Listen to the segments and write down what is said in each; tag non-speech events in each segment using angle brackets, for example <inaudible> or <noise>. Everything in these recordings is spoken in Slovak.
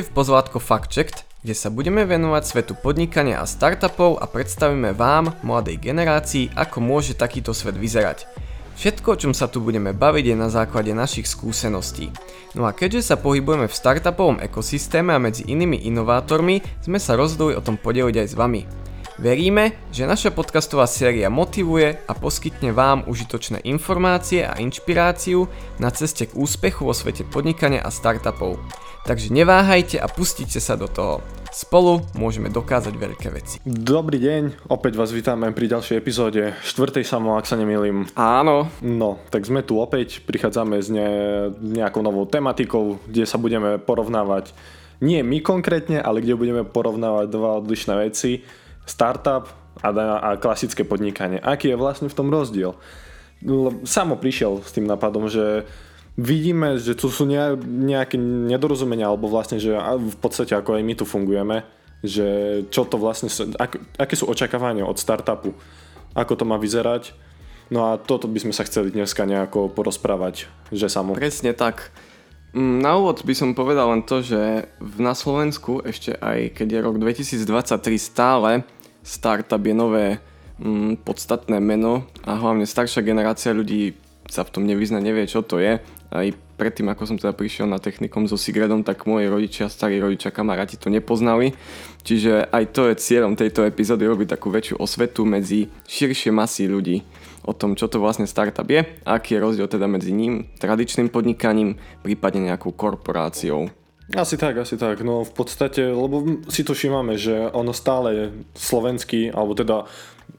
v pozvátko Fact Checked, kde sa budeme venovať svetu podnikania a startupov a predstavíme vám, mladej generácii, ako môže takýto svet vyzerať. Všetko, o čom sa tu budeme baviť, je na základe našich skúseností. No a keďže sa pohybujeme v startupovom ekosystéme a medzi inými inovátormi, sme sa rozhodli o tom podeliť aj s vami. Veríme, že naša podcastová séria motivuje a poskytne vám užitočné informácie a inšpiráciu na ceste k úspechu vo svete podnikania a startupov. Takže neváhajte a pustite sa do toho. Spolu môžeme dokázať veľké veci. Dobrý deň, opäť vás vítame pri ďalšej epizóde, štvrtej samo, ak sa nemýlim. Áno. No, tak sme tu opäť, prichádzame s ne, nejakou novou tematikou, kde sa budeme porovnávať, nie my konkrétne, ale kde budeme porovnávať dva odlišné veci, startup a, a klasické podnikanie. Aký je vlastne v tom rozdiel? Samo prišiel s tým nápadom, že vidíme, že tu sú nejaké nedorozumenia, alebo vlastne, že v podstate ako aj my tu fungujeme, že čo to vlastne, ak, aké sú očakávania od startupu, ako to má vyzerať. No a toto by sme sa chceli dneska nejako porozprávať, že samo. Presne tak. Mm, na úvod by som povedal len to, že na Slovensku ešte aj keď je rok 2023 stále startup je nové mm, podstatné meno a hlavne staršia generácia ľudí sa v tom nevyzna, nevie čo to je aj predtým, ako som teda prišiel na technikom so Sigredom, tak moji rodičia, starí rodičia, kamaráti to nepoznali. Čiže aj to je cieľom tejto epizódy robiť takú väčšiu osvetu medzi širšie masy ľudí o tom, čo to vlastne startup je aký je rozdiel teda medzi ním, tradičným podnikaním, prípadne nejakou korporáciou. Asi tak, asi tak. No v podstate, lebo si to všímame, že ono stále je slovenský, alebo teda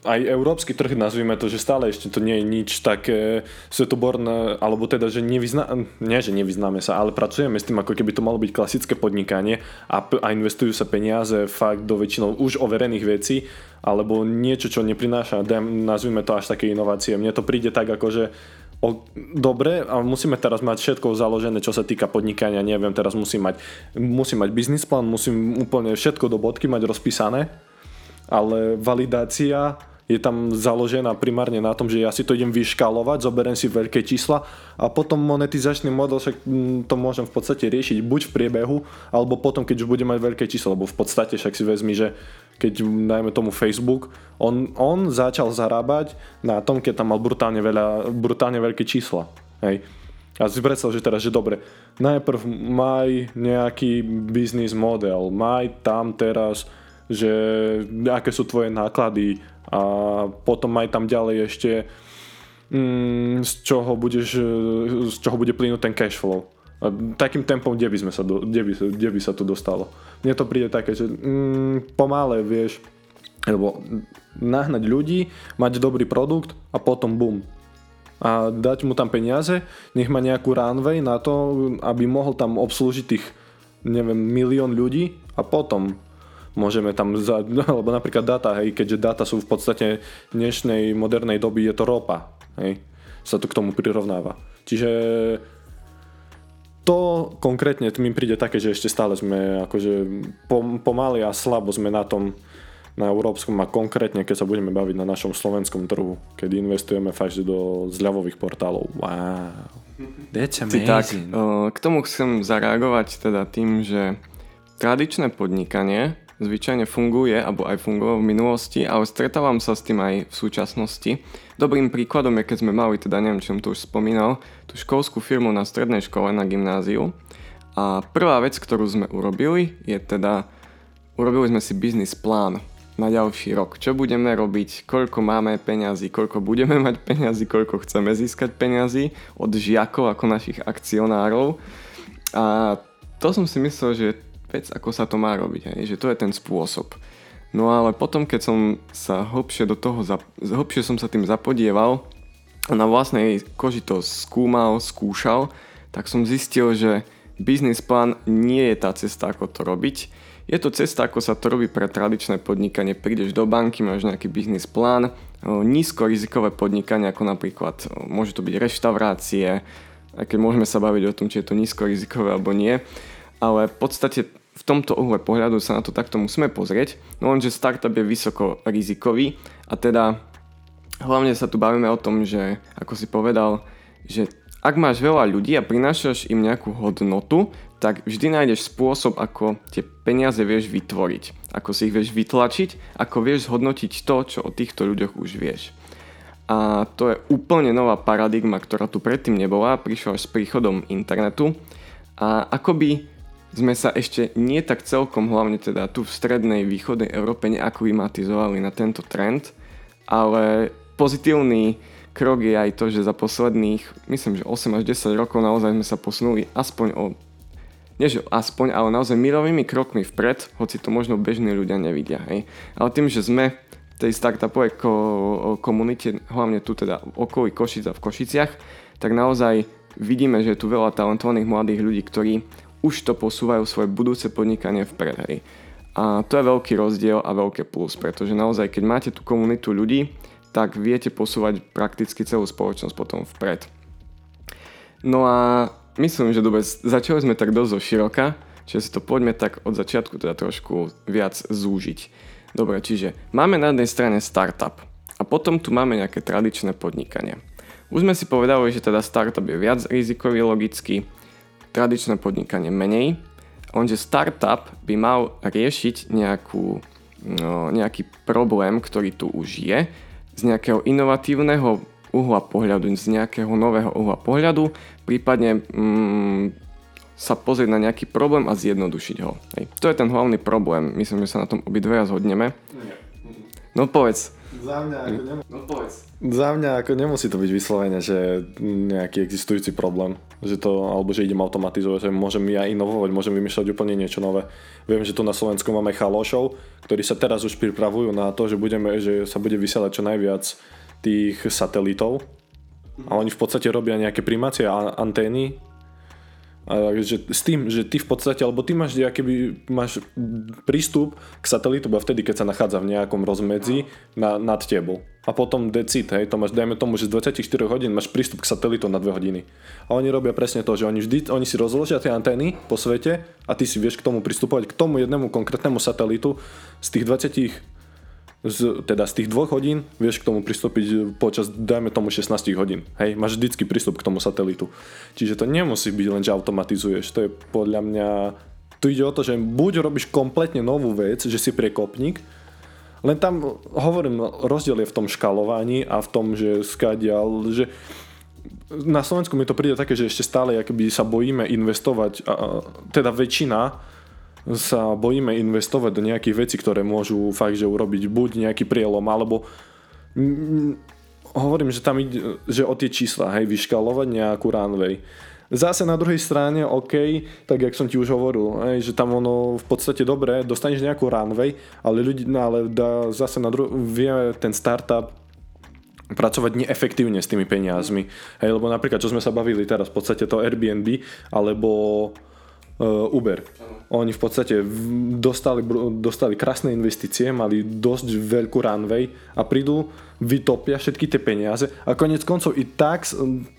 aj európsky trh, nazvime to, že stále ešte to nie je nič také svetoborné, alebo teda, že nevyzná, nie, že nevyznáme sa, ale pracujeme s tým, ako keby to malo byť klasické podnikanie a, a investujú sa peniaze fakt do väčšinou už overených vecí, alebo niečo, čo neprináša, nazvime to až také inovácie. Mne to príde tak, ako že o, dobre, ale musíme teraz mať všetko založené, čo sa týka podnikania, neviem, teraz musím mať, musím mať biznis plán, musím úplne všetko do bodky mať rozpísané, ale validácia je tam založená primárne na tom, že ja si to idem vyškalovať, zoberiem si veľké čísla a potom monetizačný model však mm, to môžem v podstate riešiť buď v priebehu, alebo potom, keď už budem mať veľké číslo, lebo v podstate však si vezmi, že keď dajme tomu Facebook, on, on začal zarábať na tom, keď tam mal brutálne, veľa, brutálne veľké čísla. Hej. A si predstav, že teraz, že dobre, najprv maj nejaký biznis model, maj tam teraz, že aké sú tvoje náklady, a potom aj tam ďalej ešte mm, z čoho budeš, z čoho bude plynúť ten cash flow. Takým tempom, kde by, sme sa do, kde, by, kde by sa to dostalo. Mne to príde také, že mm, pomalé, vieš, lebo nahnať ľudí, mať dobrý produkt a potom bum. A dať mu tam peniaze, nech má nejakú runway na to, aby mohol tam obslúžiť tých, neviem, milión ľudí a potom môžeme tam, za, <laughs> alebo napríklad data, hej, keďže data sú v podstate dnešnej modernej doby, je to ropa, hej, sa to k tomu prirovnáva. Čiže to konkrétne mi príde také, že ešte stále sme akože pomaly a slabo sme na tom na európskom a konkrétne keď sa budeme baviť na našom slovenskom trhu, keď investujeme fakt do zľavových portálov. Wow. That's amazing. Tak, k tomu chcem zareagovať teda tým, že tradičné podnikanie zvyčajne funguje, alebo aj fungovalo v minulosti, ale stretávam sa s tým aj v súčasnosti. Dobrým príkladom je, keď sme mali, teda neviem, či som to už spomínal, tú školskú firmu na strednej škole, na gymnáziu. A prvá vec, ktorú sme urobili, je teda, urobili sme si biznis plán na ďalší rok. Čo budeme robiť, koľko máme peňazí, koľko budeme mať peňazí, koľko chceme získať peňazí od žiakov ako našich akcionárov. A to som si myslel, že vec, ako sa to má robiť, hej, že to je ten spôsob. No ale potom, keď som sa hlbšie do toho, hlbšie som sa tým zapodieval a na vlastnej koži to skúmal, skúšal, tak som zistil, že biznis plán nie je tá cesta, ako to robiť. Je to cesta, ako sa to robí pre tradičné podnikanie. Prídeš do banky, máš nejaký biznis plán, nízko rizikové podnikanie, ako napríklad môže to byť reštaurácie, aj keď môžeme sa baviť o tom, či je to nízko rizikové alebo nie. Ale v podstate v tomto uhle pohľadu sa na to takto musíme pozrieť, no lenže startup je vysoko rizikový a teda hlavne sa tu bavíme o tom, že ako si povedal, že ak máš veľa ľudí a prinášaš im nejakú hodnotu, tak vždy nájdeš spôsob, ako tie peniaze vieš vytvoriť, ako si ich vieš vytlačiť, ako vieš zhodnotiť to, čo o týchto ľuďoch už vieš. A to je úplne nová paradigma, ktorá tu predtým nebola, prišla až s príchodom internetu a akoby sme sa ešte nie tak celkom, hlavne teda tu v strednej východnej Európe neaklimatizovali na tento trend, ale pozitívny krok je aj to, že za posledných, myslím, že 8 až 10 rokov naozaj sme sa posunuli aspoň o nie že aspoň, ale naozaj milovými krokmi vpred, hoci to možno bežní ľudia nevidia. Hej. Ale tým, že sme v tej startupovej ko- komunite, hlavne tu teda v okolí Košic a v Košiciach, tak naozaj vidíme, že je tu veľa talentovaných mladých ľudí, ktorí už to posúvajú svoje budúce podnikanie vpred. Hej. A to je veľký rozdiel a veľké plus, pretože naozaj, keď máte tú komunitu ľudí, tak viete posúvať prakticky celú spoločnosť potom vpred. No a myslím, že dobre, začali sme tak dosť zo široka, čiže si to poďme tak od začiatku teda trošku viac zúžiť. Dobre, čiže máme na jednej strane startup a potom tu máme nejaké tradičné podnikanie. Už sme si povedali, že teda startup je viac rizikový logicky, tradičné podnikanie menej, lenže startup by mal riešiť nejakú, no, nejaký problém, ktorý tu už je z nejakého inovatívneho uhla pohľadu, z nejakého nového uhla pohľadu, prípadne mm, sa pozrieť na nejaký problém a zjednodušiť ho. Hej. To je ten hlavný problém. Myslím, že sa na tom obidve zhodneme. No povedz. Za mňa ako, nem... no, povedz. Za mňa ako nemusí to byť vyslovene, že nejaký existujúci problém. Že to, alebo že idem automatizovať, že môžem ja inovovať, môžem vymýšľať úplne niečo nové. Viem, že tu na Slovensku máme chalošov, ktorí sa teraz už pripravujú na to, že, budeme, že sa bude vysielať čo najviac tých satelitov. A oni v podstate robia nejaké primácie a antény že s tým, že ty v podstate, alebo ty máš, keby máš prístup k satelitu iba vtedy, keď sa nachádza v nejakom rozmedzi na, nad tebou. A potom decit, hej, to máš, dajme tomu, že z 24 hodín máš prístup k satelitu na 2 hodiny. A oni robia presne to, že oni vždy, oni si rozložia tie antény po svete a ty si vieš k tomu pristupovať, k tomu jednému konkrétnemu satelitu z tých 20 z, teda z tých dvoch hodín vieš k tomu pristúpiť počas, dajme tomu 16 hodín. Hej, máš vždycky prístup k tomu satelitu. Čiže to nemusí byť len, že automatizuješ. To je podľa mňa... Tu ide o to, že buď robíš kompletne novú vec, že si priekopník, len tam, hovorím, rozdiel je v tom škalovaní a v tom, že skadial, že na Slovensku mi to príde také, že ešte stále akoby sa bojíme investovať, a, teda väčšina sa bojíme investovať do nejakých vecí, ktoré môžu fakt, že urobiť buď nejaký prielom, alebo hovorím, že tam ide, že o tie čísla, hej, vyškalovať nejakú runway. Zase na druhej strane, OK, tak jak som ti už hovoril, hej, že tam ono v podstate dobre, dostaneš nejakú runway, ale ľudí, no, ale dá, zase na druhej, vie ten startup pracovať neefektívne s tými peniazmi. Hej, lebo napríklad, čo sme sa bavili teraz, v podstate to Airbnb, alebo Uber. Oni v podstate dostali, dostali krásne investície, mali dosť veľkú runway a prídu, vytopia všetky tie peniaze a konec koncov i tak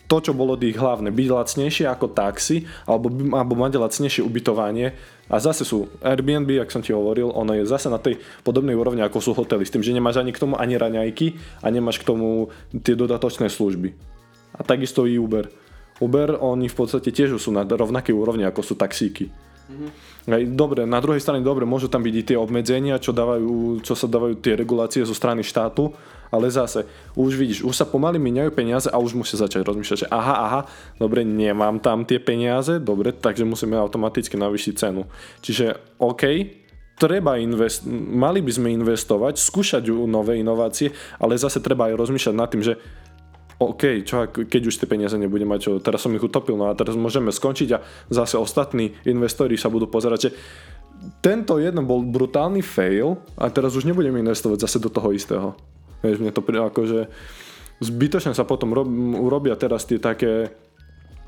to, čo bolo ich hlavné, byť lacnejšie ako taxi alebo, alebo mať lacnejšie ubytovanie a zase sú Airbnb, ak som ti hovoril, ono je zase na tej podobnej úrovni ako sú hotely, s tým, že nemáš ani k tomu ani raňajky a nemáš k tomu tie dodatočné služby. A takisto i Uber Uber, oni v podstate tiež sú na rovnakej úrovni ako sú taxíky. Mm-hmm. Dobre, na druhej strane dobre, môžu tam byť i tie obmedzenia, čo, dávajú, čo sa dávajú tie regulácie zo strany štátu, ale zase, už vidíš, už sa pomaly miniajú peniaze a už musia začať rozmýšľať, že aha, aha, dobre, nemám tam tie peniaze, dobre, takže musíme automaticky navýšiť cenu. Čiže OK, treba invest- mali by sme investovať, skúšať nové inovácie, ale zase treba aj rozmýšľať nad tým, že OK, čo keď už tie peniaze nebude mať, čo, teraz som ich utopil, no a teraz môžeme skončiť a zase ostatní investori sa budú pozerať, že tento jeden bol brutálny fail a teraz už nebudeme investovať zase do toho istého. Vieš, mne to príde ako, že zbytočne sa potom rob, urobia teraz tie také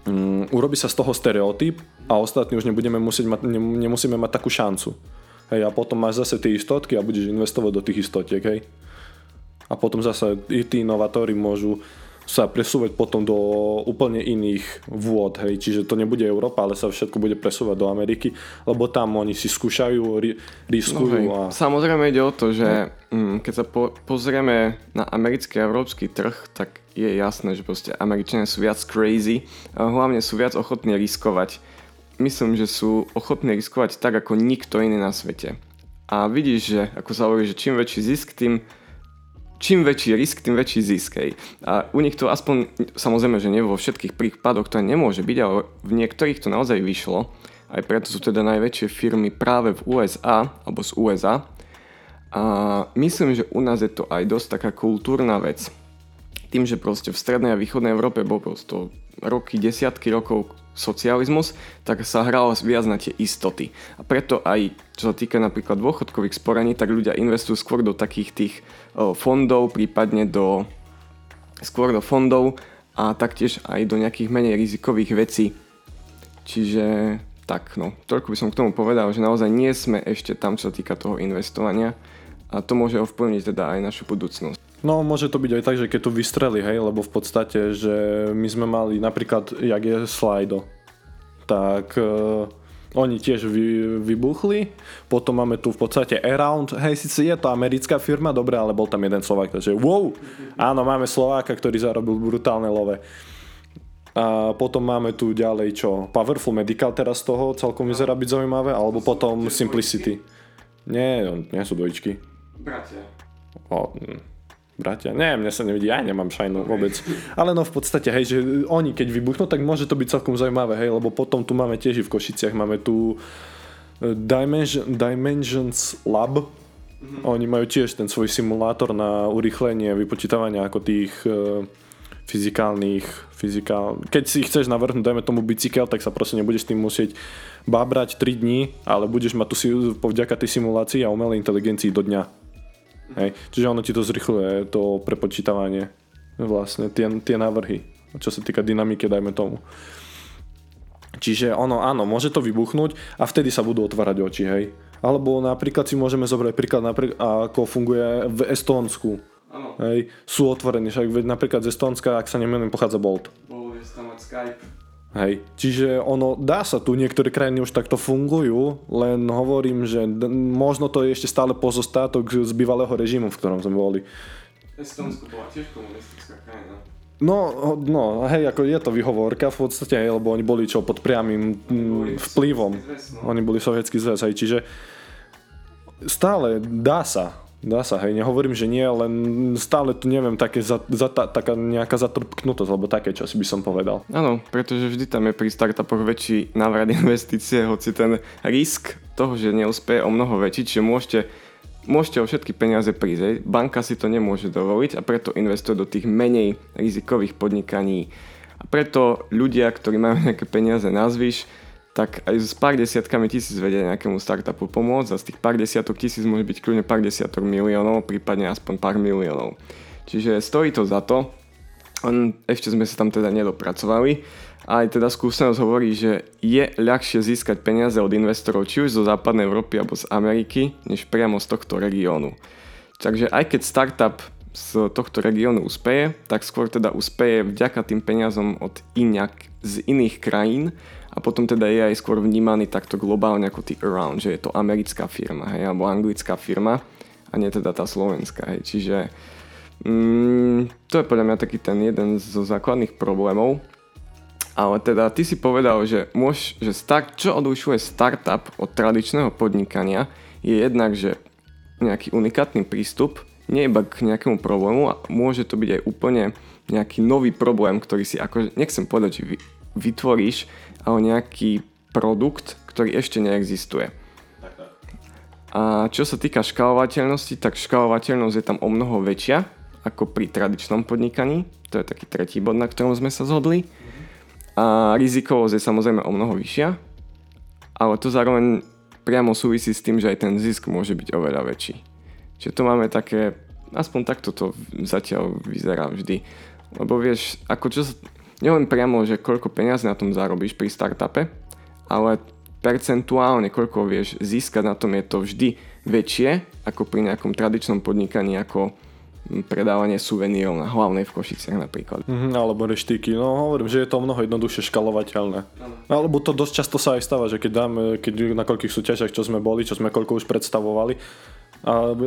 um, urobí sa z toho stereotyp a ostatní už nebudeme musieť mať, ne, nemusíme mať takú šancu. Hej, a potom máš zase tie istotky a budeš investovať do tých istotiek, hej. A potom zase i tí inovatóri môžu sa presúvať potom do úplne iných vôd, hej, čiže to nebude Európa, ale sa všetko bude presúvať do Ameriky, lebo tam oni si skúšajú, ri, riskujú. No, a... Samozrejme ide o to, že no. keď sa po, pozrieme na americký a európsky trh, tak je jasné, že proste Američania sú viac crazy a hlavne sú viac ochotní riskovať. Myslím, že sú ochotní riskovať tak ako nikto iný na svete. A vidíš, že ako sa hovorí, že čím väčší zisk, tým čím väčší risk, tým väčší zisk. Hej. A u nich to aspoň, samozrejme, že nie vo všetkých prípadoch to nemôže byť, ale v niektorých to naozaj vyšlo. Aj preto sú teda najväčšie firmy práve v USA, alebo z USA. A myslím, že u nás je to aj dosť taká kultúrna vec. Tým, že proste v strednej a východnej Európe bol prosto roky, desiatky rokov socializmus, tak sa hralo viac na tie istoty. A preto aj, čo sa týka napríklad dôchodkových sporení, tak ľudia investujú skôr do takých tých fondov, prípadne do skôr do fondov a taktiež aj do nejakých menej rizikových vecí. Čiže tak, no, toľko by som k tomu povedal, že naozaj nie sme ešte tam, čo sa týka toho investovania a to môže ovplyvniť teda aj našu budúcnosť. No môže to byť aj tak, že keď tu vystreli, hej, lebo v podstate, že my sme mali napríklad, jak je Slido, tak uh, oni tiež vy, vybuchli, potom máme tu v podstate Around, hej, síce je to americká firma, dobre, ale bol tam jeden Slovák, takže wow, áno, máme Slováka, ktorý zarobil brutálne love. A potom máme tu ďalej čo? Powerful Medical teraz z toho celkom vyzerá byť zaujímavé, alebo potom Simplicity. Nie, nie sú dvojičky. Bratia. O, hm bratia. Nie, mne sa nevidí, ja nemám šajnu vôbec. Ale no v podstate, hej, že oni keď vybuchnú, tak môže to byť celkom zaujímavé, hej, lebo potom tu máme tiež v Košiciach, máme tu e, Dimension, Dimensions Lab, mm-hmm. oni majú tiež ten svoj simulátor na urýchlenie vypočítavania ako tých uh, fyzikálnych, fyzikál... Keď si chceš navrhnúť, dajme tomu bicykel, tak sa proste nebudeš tým musieť bábrať 3 dní, ale budeš mať tu si, vďaka tej simulácii a umelej inteligencii do dňa. Hej. Čiže ono ti to zrychluje, to prepočítavanie, vlastne tie, tie návrhy, čo sa týka dynamiky, dajme tomu. Čiže ono, áno, môže to vybuchnúť a vtedy sa budú otvárať oči, hej. Alebo napríklad si môžeme zobrať príklad, ako funguje v Estónsku. Hej, sú otvorení, však napríklad z Estónska, ak sa nemenujem, pochádza Bolt. Je tam Skype. Hej, čiže ono, dá sa tu, niektoré krajiny už takto fungujú, len hovorím, že d- možno to je ešte stále pozostatok z bývalého režimu, v ktorom sme boli. Estonsko bola tiež komunistická krajina. No, no, hej, ako je to vyhovorka v podstate, hej, lebo oni boli čo pod priamým mm, vplyvom. Zväz, no. Oni boli sovietský zväz, hej, čiže stále dá sa, Dá sa, hej, nehovorím, že nie, len stále tu neviem, také za, za, ta, taká nejaká zatrpknutosť, alebo také, čo si by som povedal. Áno, pretože vždy tam je pri startupoch väčší návrat <laughs> investície, hoci ten risk toho, že neúspeje o mnoho väčší, čiže môžete, môžete o všetky peniaze prísť. Banka si to nemôže dovoliť a preto investuje do tých menej rizikových podnikaní. A preto ľudia, ktorí majú nejaké peniaze na zvyš, tak aj s pár desiatkami tisíc vedia nejakému startupu pomôcť a z tých pár desiatok tisíc môže byť kľudne pár desiatok miliónov, prípadne aspoň pár miliónov. Čiže stojí to za to, ešte sme sa tam teda nedopracovali. Aj teda skúsenosť hovorí, že je ľahšie získať peniaze od investorov či už zo západnej Európy alebo z Ameriky, než priamo z tohto regiónu. Takže aj keď startup z tohto regiónu uspeje, tak skôr teda uspeje vďaka tým peniazom od inak, z iných krajín, a potom teda je aj skôr vnímaný takto globálne ako tý around, že je to americká firma, hej, alebo anglická firma a nie teda tá slovenská, hej. Čiže mm, to je podľa mňa taký ten jeden zo základných problémov, ale teda ty si povedal, že, môž, že start, čo odlišuje startup od tradičného podnikania je jednak, že nejaký unikátny prístup, nie iba k nejakému problému a môže to byť aj úplne nejaký nový problém, ktorý si ako, nechcem povedať, že vytvoríš, o nejaký produkt, ktorý ešte neexistuje. A čo sa týka škálovateľnosti, tak škálovateľnosť je tam o mnoho väčšia ako pri tradičnom podnikaní. To je taký tretí bod, na ktorom sme sa zhodli. A rizikovosť je samozrejme o mnoho vyššia, ale to zároveň priamo súvisí s tým, že aj ten zisk môže byť oveľa väčší. Čiže tu máme také, aspoň takto to zatiaľ vyzerá vždy. Lebo vieš, ako čo sa, nielen priamo, že koľko peniazy na tom zarobíš pri startupe, ale percentuálne, koľko vieš získať na tom, je to vždy väčšie ako pri nejakom tradičnom podnikaní, ako predávanie suvenírov na hlavnej v Košiciach napríklad. Mm-hmm, alebo reštiky. No hovorím, že je to mnoho jednoduchšie škalovateľné. Ano. Alebo to dosť často sa aj stáva, že keď dáme, keď na koľkých súťažiach, čo sme boli, čo sme koľko už predstavovali,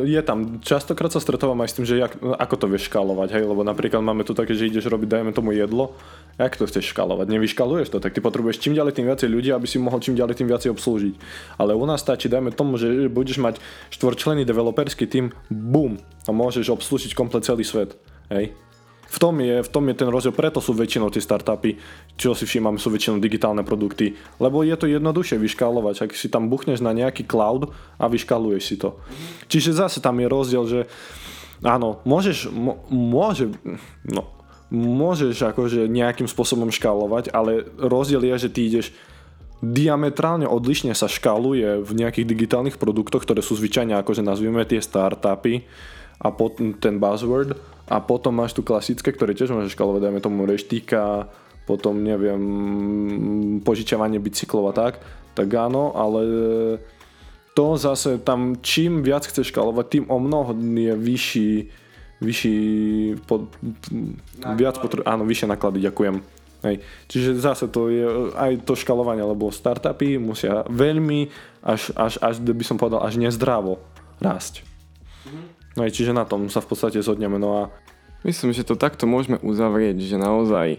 je tam, častokrát sa stretávam aj s tým, že jak, ako to vieš škálovať, hej, lebo napríklad máme tu také, že ideš robiť, dajme tomu jedlo, jak to chceš škálovať, nevyškaluješ to, tak ty potrebuješ čím ďalej tým viacej ľudí, aby si mohol čím ďalej tým viacej obslúžiť. Ale u nás stačí, dajme tomu, že budeš mať štvorčlený developerský tým, bum, a môžeš obslúžiť komplet celý svet, hej. V tom, je, v tom je ten rozdiel, preto sú väčšinou tie startupy, čo si všímam, sú väčšinou digitálne produkty, lebo je to jednoduchšie vyškálovať, ak si tam buchneš na nejaký cloud a vyškaluješ si to. Čiže zase tam je rozdiel, že áno, môžeš, môže, no, môžeš akože nejakým spôsobom škálovať, ale rozdiel je, že ty ideš diametrálne odlišne sa škáluje v nejakých digitálnych produktoch, ktoré sú zvyčajne akože nazvime tie startupy a potom ten buzzword a potom máš tu klasické, ktoré tiež môžeš škalovať, dajme tomu reštika, potom neviem, požičiavanie bicyklov a tak, tak áno, ale to zase tam čím viac chceš škalovať, tým o mnoho je vyšší, vyšší pod, viac potr- áno, vyššie náklady, ďakujem. Hej. Čiže zase to je aj to škalovanie, lebo startupy musia veľmi, až, až, až by som povedal, až nezdravo rásť. Mm-hmm. No aj čiže na tom sa v podstate zhodneme. No a... Myslím, že to takto môžeme uzavrieť, že naozaj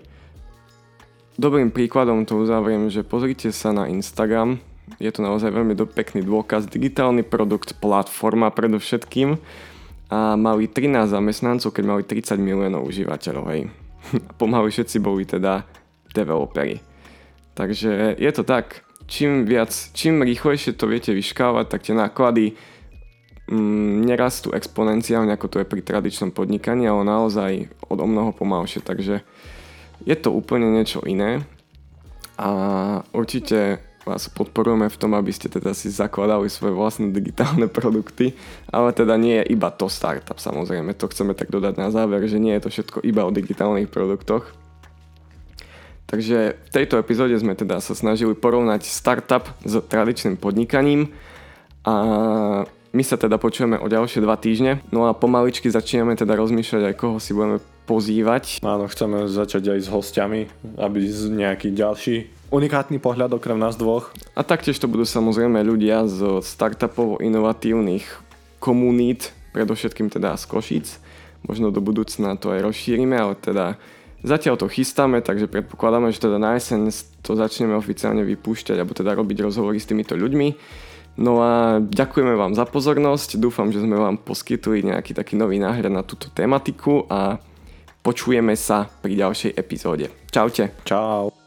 dobrým príkladom to uzavriem, že pozrite sa na Instagram, je to naozaj veľmi do, pekný dôkaz, digitálny produkt, platforma predovšetkým a mali 13 zamestnancov, keď mali 30 miliónov užívateľov, hej. <laughs> Pomaly všetci boli teda developeri. Takže je to tak, čím viac, čím rýchlejšie to viete vyškávať, tak tie náklady nerastú exponenciálne, ako to je pri tradičnom podnikaní, ale naozaj od o mnoho pomalšie, takže je to úplne niečo iné a určite vás podporujeme v tom, aby ste teda si zakladali svoje vlastné digitálne produkty, ale teda nie je iba to startup samozrejme, to chceme tak dodať na záver, že nie je to všetko iba o digitálnych produktoch. Takže v tejto epizóde sme teda sa snažili porovnať startup s tradičným podnikaním a my sa teda počujeme o ďalšie dva týždne, no a pomaličky začíname teda rozmýšľať aj koho si budeme pozývať. Áno, chceme začať aj s hostiami, aby z nejaký ďalší unikátny pohľad okrem nás dvoch. A taktiež to budú samozrejme ľudia z startupov inovatívnych komunít, predovšetkým teda z Košíc. Možno do budúcna to aj rozšírime, ale teda zatiaľ to chystáme, takže predpokladáme, že teda na jeseň to začneme oficiálne vypúšťať, alebo teda robiť rozhovory s týmito ľuďmi. No a ďakujeme vám za pozornosť, dúfam, že sme vám poskytli nejaký taký nový náhľad na túto tematiku a počujeme sa pri ďalšej epizóde. Čaute. Čau.